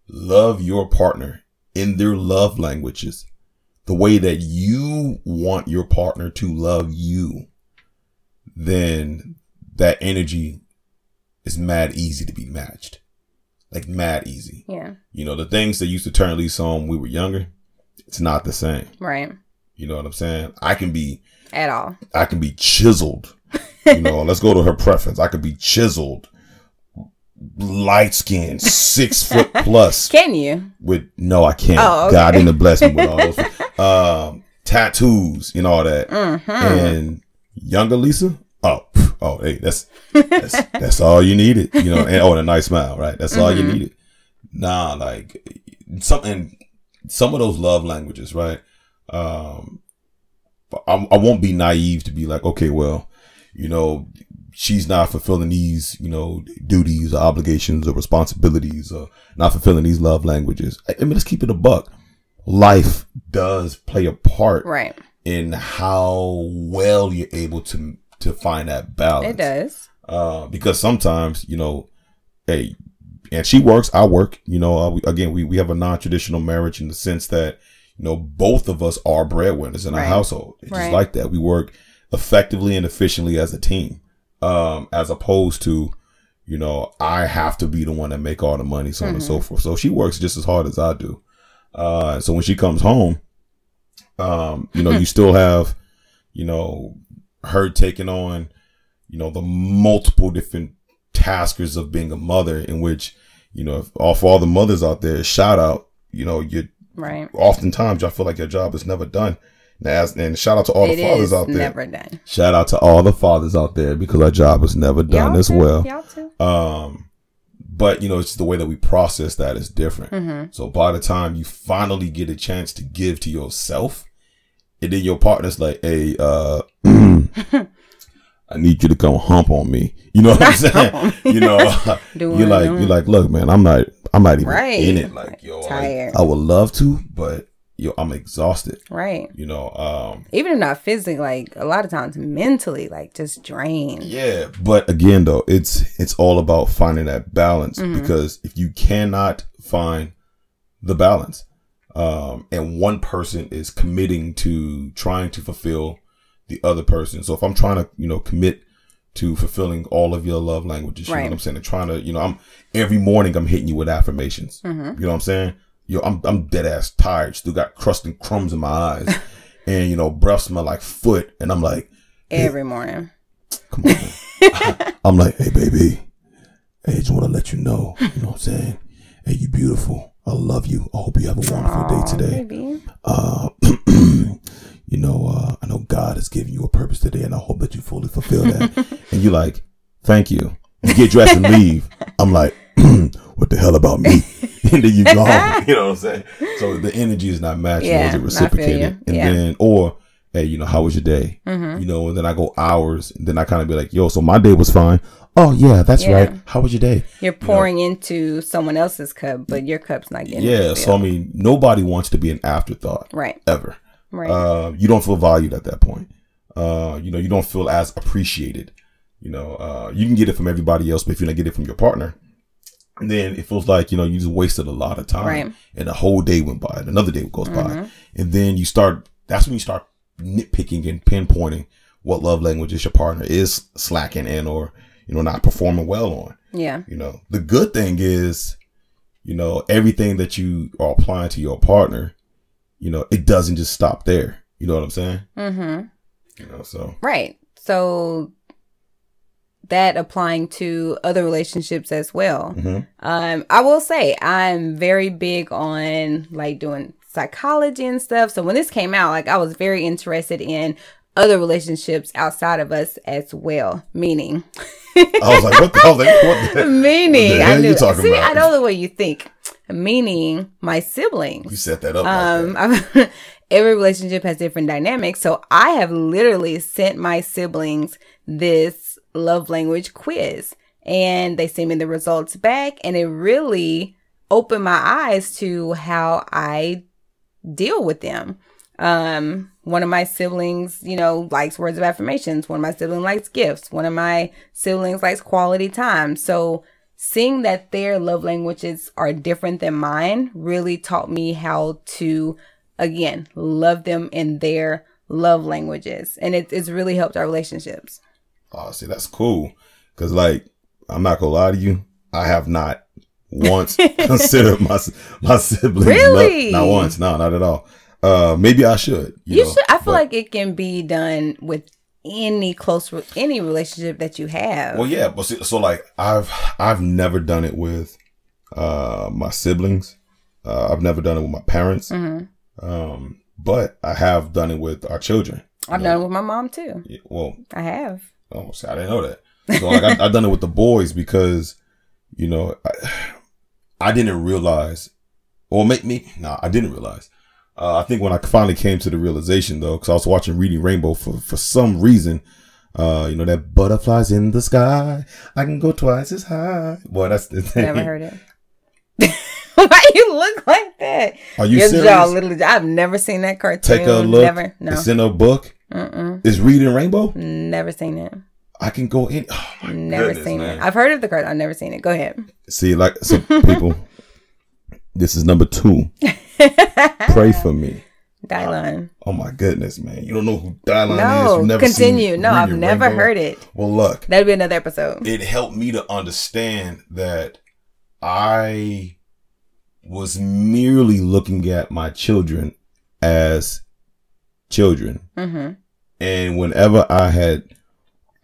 love your partner in their love languages, the way that you want your partner to love you, then that energy is mad easy to be matched. Like mad easy. Yeah. You know, the things that used to turn Lisa on when we were younger, it's not the same. Right. You know what I'm saying? I can be At all. I can be chiseled. You know, let's go to her preference. I could be chiseled, light skinned, six foot plus Can you? with no, I can't. Oh, okay. God didn't bless me with all those um, tattoos and all that. Mm-hmm. And younger Lisa, oh, oh, hey, that's that's that's all you needed. You know, and oh, and a nice smile, right? That's all you Mhm. needed. Nah, like something, some of those love languages, right? Um, I, I won't be naive to be like, okay, well, you know, she's not fulfilling these, you know, duties or obligations or responsibilities or not fulfilling these love languages. I, mean, let's keep it a buck. life does play a part Right. in how well you're able to to find that balance. It does. Uh, because sometimes you know, hey, and she works, I work. You know, uh, we, again, we we have a non traditional marriage in the sense that you know both of us are breadwinners in our household. It's just like that. We work effectively and efficiently as a team, um, as opposed to you know I have to be the one that make all the money, so on and Mm-hmm. so forth. So she works just as hard as I do. Uh, so when she comes home, um, you know, you still have, you know, her taking on, you know, the multiple different taskers of being a mother in which, you know, if, all all the mothers out there, shout out, you know, you Right. oftentimes y'all feel like your job is never done. And, as, and shout out to all It the fathers out there. never done. Shout out to all the fathers out there because our job is never done Y'all as too. well. Y'all too. Um, but you know, it's the way that we process that is different. Mm-hmm. So by the time you finally get a chance to give to yourself, and then your partner's like, "Hey, uh, I need you to come hump on me." You know what I'm saying? you know, you're like, you're like, look, man, I'm not, I'm not even Right. in it. Like, yo, Tired. I would love to, but yo, I'm exhausted. Right. You know, um, Even if not physically, like a lot of times mentally, like just drained. Yeah, but again though, it's it's all about finding that balance Mm-hmm. because if you cannot find the balance, um, and one person is committing to trying to fulfill the other person. So if I'm trying to, you know, commit to fulfilling all of your love languages, you know what I'm saying? And trying to, you know, I'm every morning I'm hitting you with affirmations. Mm-hmm. You know what I'm saying? Yo, I'm I'm dead ass tired. Still got crust and crumbs in my eyes, and you know, breath smell like foot, and I'm like. Every morning. Come on. I'm like, hey, baby. Hey, just want to let you know. You know what I'm saying? Hey, you beautiful. I love you. I hope you have a wonderful Aw, day today. baby. Uh, you know, uh, I know God has given you a purpose today, and I hope that you fully fulfill that. and you're like, thank you. You get dressed and leave. I'm like, what the hell about me? and then you go home. You know what I'm saying? So the energy is not matching. Yeah, it reciprocated? And Yeah. then, or, hey, you know, how was your day? Mm-hmm. You know, and then I go hours, and then I kind of be like, yo, so my day was fine. Oh yeah, that's Yeah. right. How was your day? You're pouring into someone else's cup, but your cup's not getting Yeah. So I mean, nobody wants to be an afterthought right, ever. Right, Uh, you don't feel valued at that point. Uh, you know, you don't feel as appreciated. You know, uh, you can get it from everybody else, but if you don't get it from your partner, then it feels like, you know, you just wasted a lot of time Right. and a whole day went by and another day goes by. Mhm. And then you start, that's when you start nitpicking and pinpointing what love languages your partner is slacking in or, you know, not performing well on. yeah, You know, the good thing is, you know, everything that you are applying to your partner, you know, it doesn't just stop there. You know what I'm saying? mm-hmm. You know, so right. So that applying to other relationships as well. mhm. Um, I will say I'm very big on like doing psychology and stuff. So when this came out, like I was very interested in other relationships outside of us as well. Meaning, I was like, what the, hell? like, what the, meaning, What the I knew. see, about? I know the way you think. Meaning, my siblings. you set that up Um, like. Every relationship has different dynamics. So I have literally sent my siblings this love language quiz and they sent me the results back and it really opened my eyes to how I deal with them. Um, one of my siblings, you know, likes words of affirmations. One of my siblings likes gifts. One of my siblings likes quality time. So seeing that their love languages are different than mine really taught me how to, again, love them in their love languages. And it, it's really helped our relationships. Oh, see, that's cool. Cause like, I'm not gonna lie to you. I have not once considered my my siblings. Really? Not, not once. No, not at all. Uh, maybe I should. You, You know, should, I feel but- like it can be done with any close, any relationship that you have. Well, yeah, but see, so like I've I've never done it with uh my siblings. Uh, I've never done it with my parents. hmm Um, but I have done it with our children. I've done it with my mom too. Yeah, Well, I have. oh, see, I didn't know that. So like I, I've done it with the boys because, you know, I, I didn't realize, or make me, nah, I didn't realize. Uh, I think when I finally came to the realization though, because I was watching Reading Rainbow for for some reason, uh, you know that butterflies in the sky, I can go twice as high. Boy, that's the thing. Never heard it. Why you look like that? Are you Your serious? jaw literally. I've never seen that cartoon. Take a look. Never. No. It's in a book. Mm-mm. It's Reading Rainbow. Never seen it. I can go in. Oh my Never goodness, seen man. it. I've heard of the cartoon. I've never seen it. Go ahead. See, like some people. This is number two. Pray for me. Dylan. Oh my goodness, man! You don't know who Dylan is. No, You've never continue. seen No, I've never heard it. Well, look, That'd be another episode. it helped me to understand that I was merely looking at my children as children. Mm-hmm. And whenever I had,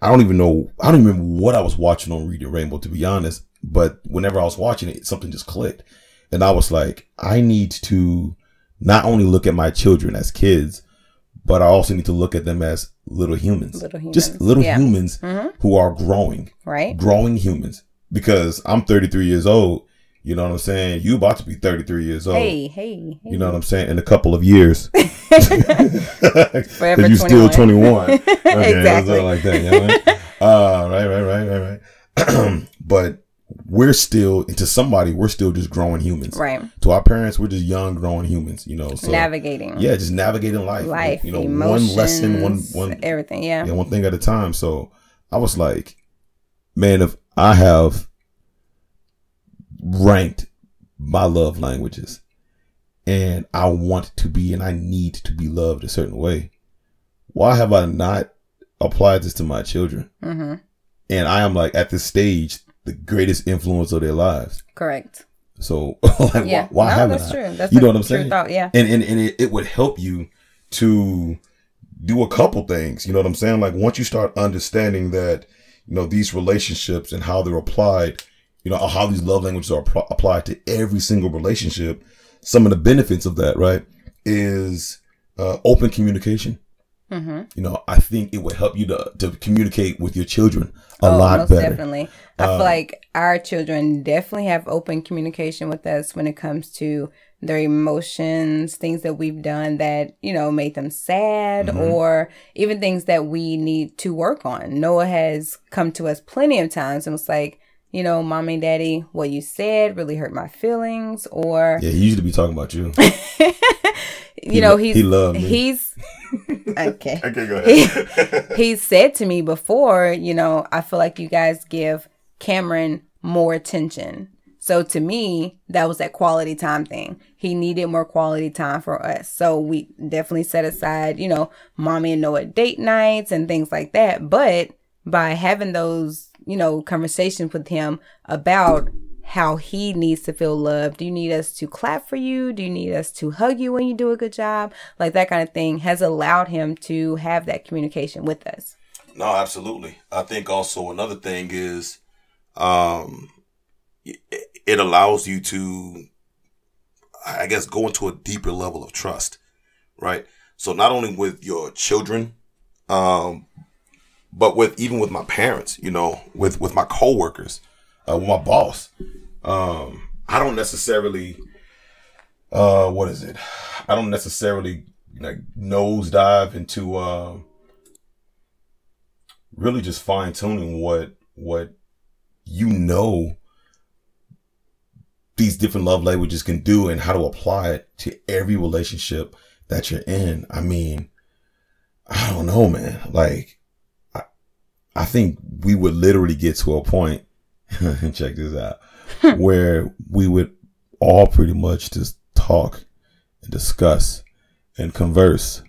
I don't even know, I don't even remember what I was watching on Reading Rainbow, to be honest. But whenever I was watching it, something just clicked. And I was like, I need to not only look at my children as kids, but I also need to look at them as little humans. Little humans. Just little Yeah. humans Mhm. who are growing, Right? growing humans. Because I'm 33 years old. You know what I'm saying? You about to be 33 years old. Hey, hey, hey. You know what I'm saying? In a couple of years. Forever you still 21. 21. Okay, Exactly. like that. You know I mean? uh, right, right, right, right, right. but we're still, to somebody, we're still just growing humans. right. To our parents, we're just young, growing humans, you know. So, Navigating. yeah, just navigating life. Life. You know, emotions, one lesson, one, one, everything. Yeah. yeah, one thing at a time. So I was like, man, if I have ranked my love languages and I want to be and I need to be loved a certain way, why have I not applied this to my children? Mm-hmm. And I am like at this stage, the greatest influence of their lives. Correct. So like, Yeah. why, why no, haven't that's I? true. That's You know what I'm saying? Thought. Yeah. and and, and it, it would help you to do a couple things you know what i'm saying like once you start understanding that you know these relationships and how they're applied you know how these love languages are appl- applied to every single relationship some of the benefits of that right is uh, open communication Mm-hmm. you know i think it would help you to, to communicate with your children a oh, lot most better definitely. I Uh, feel like our children definitely have open communication with us when it comes to their emotions, things that we've done that, you know, made them sad Mhm. or even things that we need to work on. Noah has come to us plenty of times and was like, you know, mommy, and daddy, what you said really hurt my feelings or yeah he used to be talking about you you know, he's he loved me. he's okay. okay go he, he said to me before, you know, I feel like you guys give Cameron more attention. So to me, that was that quality time thing. He needed more quality time for us. So we definitely set aside, you know, mommy and Noah date nights and things like that. But by having those, you know, conversations with him about how he needs to feel loved. Do you need us to clap for you? Do you need us to hug you when you do a good job? Like that kind of thing has allowed him to have that communication with us. No, absolutely. I think also another thing is, um, it, allows you to, I guess, go into a deeper level of trust, right? So not only with your children, um, but with even with my parents, you know, with with my coworkers, uh, with my boss. Um, I don't necessarily, uh, what is it? I don't necessarily like nosedive into. Uh, really just fine tuning what what you know these different love languages can do and how to apply it to every relationship that you're in. I mean, I don't know, man. Like, I think we would literally get to a point, check this out, where we would all pretty much just talk and discuss and converse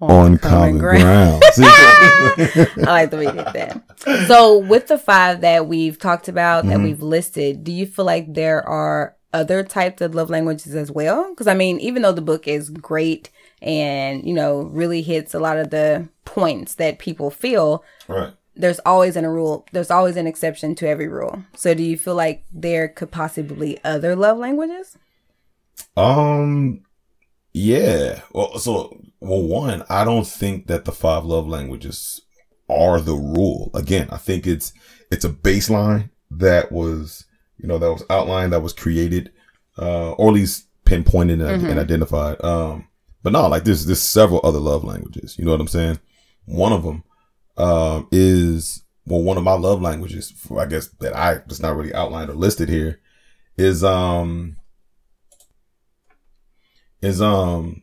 on, common, ground. I like the way you did that. So, with the five that we've talked about, that Mhm. we've listed, do you feel like there are other types of love languages as well? Because, I mean, even though the book is great and, you know, really hits a lot of the points that people feel, right. there's always an, a rule, there's always an exception to every rule. So, do you feel like there could possibly be other love languages? Um, yeah. Well, so well, one, I don't think that the five love languages are the rule. Again, I think it's it's a baseline that was you know that was outlined, that was created, uh, or at least pinpointed and, Mhm. and identified. Um, but no, like there's there's several other love languages. You know what I'm saying? One of them, um, is well, one of my love languages. For, I guess that I that's not really outlined or listed here is um is um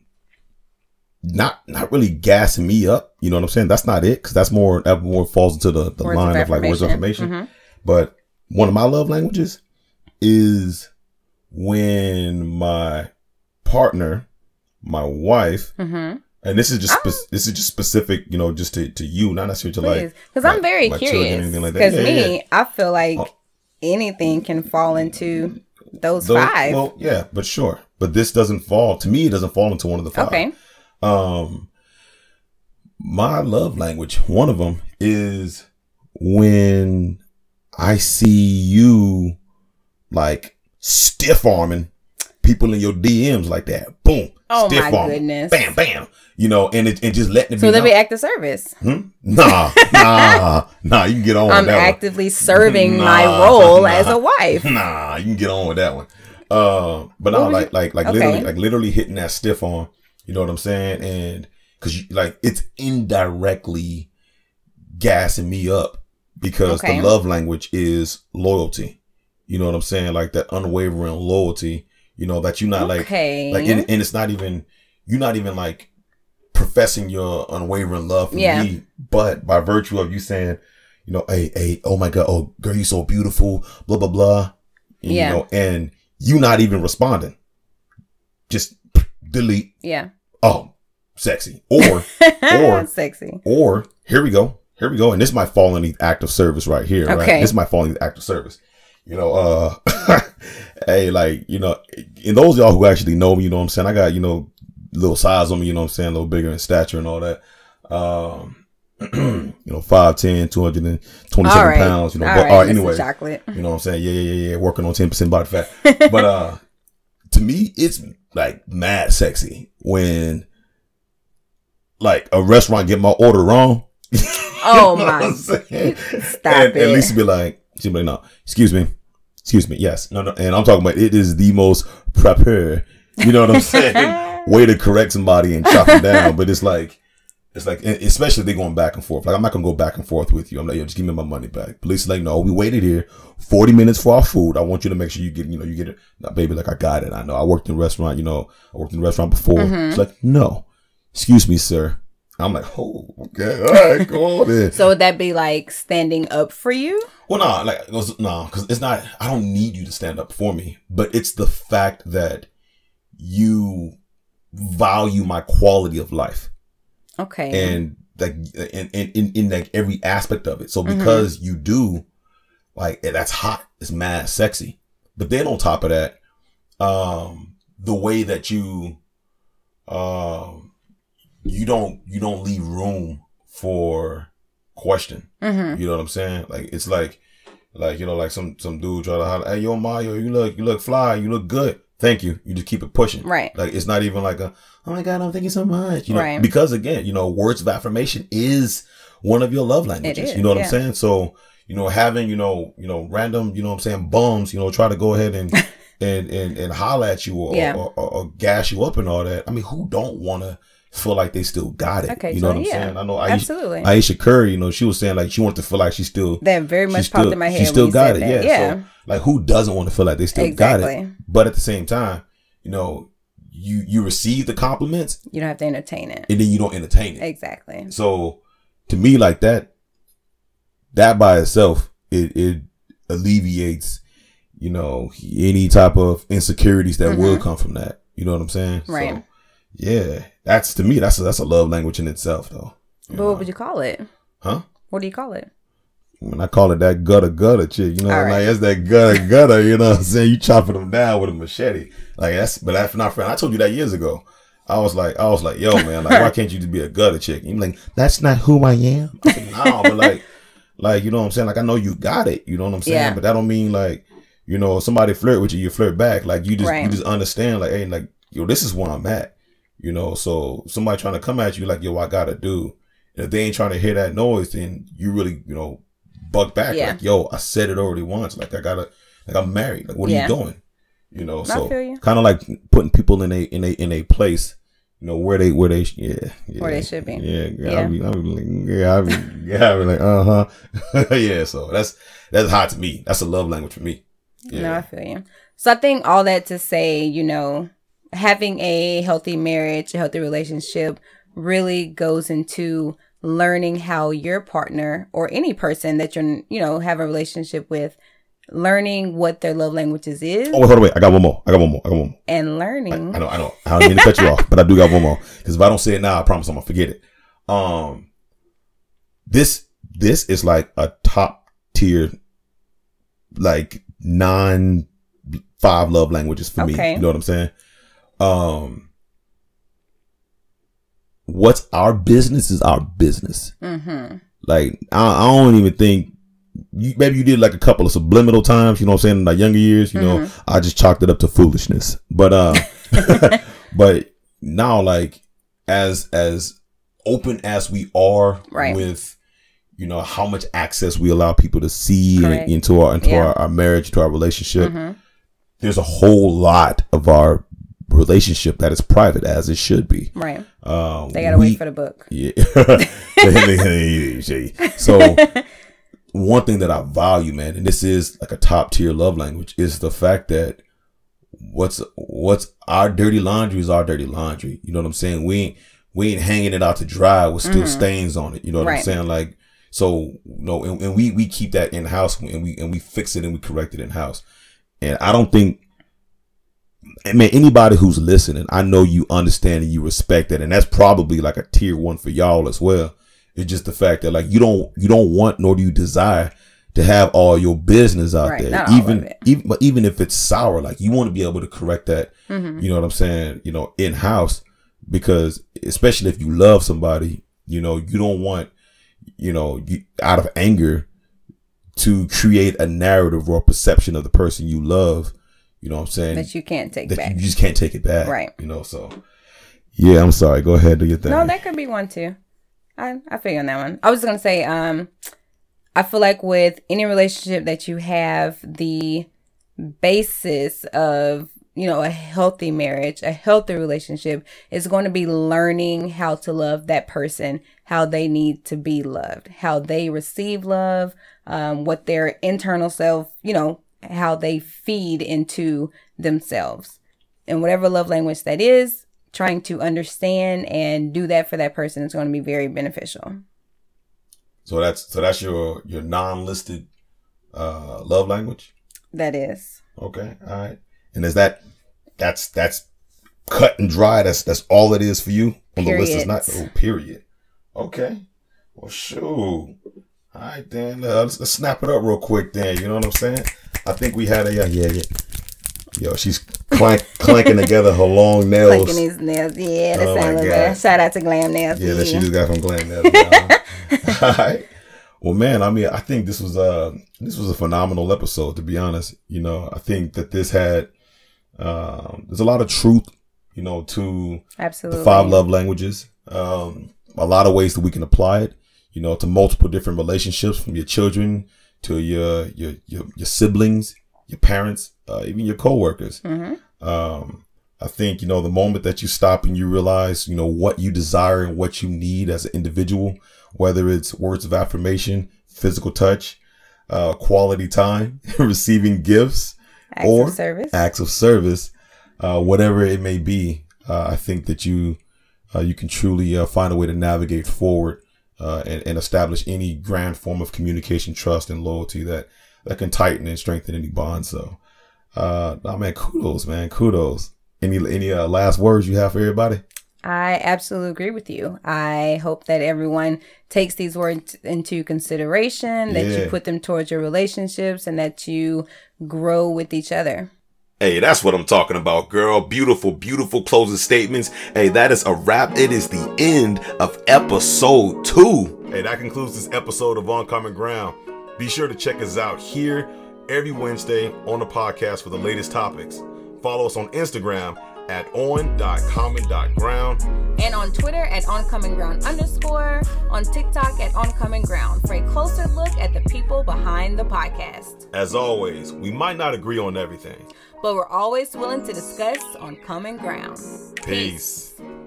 not not really gassing me up. You know what I'm saying? That's not it because that's more that more falls into the, the Words line of of, like words of affirmation. Mhm. But one of my love languages is when my partner, my wife, Mm-hmm. and this is just spe- this is just specific, you know, just to, to you, not necessarily to like because I'm very curious. anything like. Because Yeah, me, yeah, I feel like Oh. anything can fall into those, Those- five. Well, yeah, but sure. But this doesn't fall to me. It doesn't fall into one of the five. okay. Um, my love language, one of them is when I see you like stiff arming people in your DMs like that. Boom. Oh stiff my arming. goodness. Bam, bam. You know, and it and just letting it So be. be known. act the service. Hmm? Nah, nah, nah. You can get on I'm with that actively serving Nah, my role nah. as a wife. Nah, you can get on with that one. Uh, but no, like like like Okay. literally like literally hitting that stiff on. You know what I'm saying? And because you like it's indirectly gassing me up because Okay. the love language is loyalty. You know what I'm saying? Like that unwavering loyalty. You know that you're not like Okay. like and, and it's not even you're not even like professing your unwavering love for Yeah. me but by virtue of you saying you know hey hey oh my god oh girl you're so beautiful blah blah blah and, Yeah. you know and you not even responding just delete yeah. oh sexy or Or- sexy. or here we go here we go and this might fall in the act of service right here right Okay. this might fall in the act of service you know uh hey like you know and those of y'all who actually know me you know what i'm saying i got you know little size on me you know what i'm saying a little bigger in stature and all that um you know 5'10 227 All right. pounds you know All but right, all right anyway Chocolate. you know what i'm saying yeah yeah yeah yeah working on 10% body fat but uh to me it's like mad sexy when like a restaurant get my order wrong Oh You know what my. Stop and, it. At least be like, she'd be like, no, excuse me, excuse me, yes, no, no, and I'm talking about it is the most proper, you know what I'm saying, way to correct somebody and chop them down, but it's like, it's like, especially they're going back and forth. Like I'm not gonna go back and forth with you. I'm like, yo, just give me my money back. Police like, no, we waited here 40 minutes for our food. I want you to make sure you get, you know, you get it. Now, baby, like I got it. I know. I worked in a restaurant. You know, I worked in a restaurant before. Mm-hmm. It's like, no, excuse me, sir. I'm like, oh, okay, all right, go on then. So would that be like standing up for you? Well, no, like no, because it's not. I don't need you to stand up for me, but it's the fact that you value my quality of life Okay. and like in in in, in like every aspect of it. So because you do, like eh, that's hot. It's mad sexy. But then on top of that, um, the way that you, um, you don't you don't leave room for question. mm-hmm. You know what I'm saying? Like it's like, like you know, like some some dude try to holler, "Hey, yo, Mario, you look you look fly, you look good. Thank you." You just keep it pushing. Right. Like it's not even like a, "Oh my God, I'm thank you so much." You know, Right. because again, you know, words of affirmation is one of your love languages. is, you know what yeah. I'm saying? So you know, having you know you know random you know what I'm saying bums you know try to go ahead and and and and holler at you or, Yeah. or, or, or gas you up and all that. I mean, who don't want to feel like they still got it? Okay, you know so what I'm yeah, saying? I know Ayesha, absolutely. Ayesha Curry, you know, she was saying like she wanted to feel like she still That very much still, popped in my head. She still got it, that. yeah. Yeah. So like, who doesn't want to feel like they still got it? But at the same time, you know, you you receive the compliments you don't have to entertain it. and then you don't entertain it. Exactly. So to me, like that, that by itself, it it alleviates, you know, any type of insecurities that will come from that. You know what I'm saying? Mm-hmm. Right. So, yeah, that's to me, that's a, that's a love language in itself, though. You But know? what would you call it? Huh? What do you call it? when I call it that gutter gutter chick, you know, like right. that's that gutter gutter, you know what I'm saying? You chopping them down with a machete. Like that's but that's not friend. I told you that years ago. I was like, I was like, yo, man, like, why can't you just be a gutter chick? And you're like, that's not who I am. I said, no, but like, like, you know what I'm saying? Like, I know you got it. You know what I'm saying? Yeah. But that don't mean like, you know, somebody flirt with you, you flirt back. Like, you just, you just understand, like, hey, like, yo, this is where I'm at. You know, so somebody trying to come at you, like, yo, I gotta do. And if they ain't trying to hear that noise, then you really, you know, buck back. Yeah. Like, yo, I said it already once. Like, I gotta, like, I'm married. Like, what Yeah. are you doing? You know, so kind of like putting people in a in a in a place, you know, where they where they yeah, yeah Where they should be. Yeah, yeah, Yeah. I be, I be like, yeah, I be, yeah, I be like, uh huh, yeah. So that's that's hot to me. That's a love language for me. Yeah. No, I feel you. So I think all that to say, you know, having a healthy marriage, a healthy relationship really goes into learning how your partner or any person that you're, you know, have a relationship with, learning what their love languages is. Oh, hold on, wait. I got one more. I got one more. I got one more. And learning. I, I know, I know. I don't mean to cut you off, but I do got one more. Because if I don't say it now, I promise I'm gonna forget it. Um, this this is like a top tier, like non five love languages for okay. me. You know what I'm saying? Um, what's our business is our business. Mm-hmm. Like I, I, don't even think you, maybe you did like a couple of subliminal times. You know what I'm saying? In my younger years, you mm-hmm. know, I just chalked it up to foolishness. But uh, but now like as as open as we are right. with you know how much access we allow people to see into our into yeah. our, our, marriage to our relationship mm-hmm. there's a whole lot of our relationship that is private as it should be. Right. Um, they gotta we, wait for the book. Yeah. so one thing that I value, man, and this is like a top tier love language, is the fact that what's what's our dirty laundry is our dirty laundry. You know what I'm saying? We ain't we ain't hanging it out to dry with still mm-hmm. stains on it. You know what right. I'm saying? Like so, you know, and, and we we keep that in house and we and we fix it and we correct it in house. And I don't think I mean, anybody who's listening, I know you understand and you respect that, and that's probably like a tier one for y'all as well. It's just the fact that like you don't you don't want nor do you desire to have all your business out right, there, even even but even if it's sour, like you want to be able to correct that. Mm-hmm. You know what I'm saying? You know, in house because especially if you love somebody, you know, you don't want you know you, out of anger to create a narrative or a perception of the person you love you know what I'm saying? That you can't take that back. You just can't take it back. Right. You know, so yeah, I'm sorry. Go ahead, do your thing. No, that could be one too. I I figure on that one. I was gonna say, um, I feel like with any relationship that you have, the basis of you know a healthy marriage, a healthy relationship is going to be learning how to love that person, how they need to be loved, how they receive love, um, what their internal self, you know, how they feed into themselves. And whatever love language that is, trying to understand and do that for that person is going to be very beneficial. So that's so that's your your non-listed uh love language? That is. Okay. All right. And is that that's that's cut and dry. That's that's all it is for you on the list. Is not oh period. Okay. Well, shoot. All right, then uh, let's, let's, snap it up real quick. Then you know what I'm saying. I think we had a yeah yeah yeah. Yo, she's clank, clanking together her long nails. Clanking his nails. Yeah, that oh sounds good. Shout out to Glam Nails. Yeah, that she just got from Glam Nails. All right. Well, man, I mean, I think this was a this was a phenomenal episode. To be honest, you know, I think that this had um, there's a lot of truth, you know, to absolutely the five love languages. Um, a lot of ways that we can apply it you know, to multiple different relationships from your children to your your your, your siblings, your parents, uh, even your coworkers. Mm-hmm. Um, I think you know the moment that you stop and you realize you know what you desire and what you need as an individual, whether it's words of affirmation, physical touch, uh, quality time, receiving gifts, acts or of service. acts of service, uh, whatever it may be. Uh, I think that you uh, you can truly uh, find a way to navigate forward uh, and, and, establish any grand form of communication, trust, and loyalty that that can tighten and strengthen any bond. So, uh, oh man, kudos, man, kudos. Any any uh, last words you have for everybody? I absolutely agree with you. I hope that everyone takes these words into consideration, that yeah. you put them towards your relationships, and that you grow with each other. Hey, that's what I'm talking about, girl. Beautiful, beautiful closing statements. Hey, that is a wrap. It is the end of episode two. Hey, that concludes this episode of On Common Ground. Be sure to check us out here every Wednesday on the podcast for the latest topics. Follow us on Instagram at on.common.ground. And on Twitter at oncommonground underscore. On TikTok at oncommonground for a closer look at the people behind the podcast. As always, we might not agree on everything but we're always willing to discuss on common ground. Peace. Peace.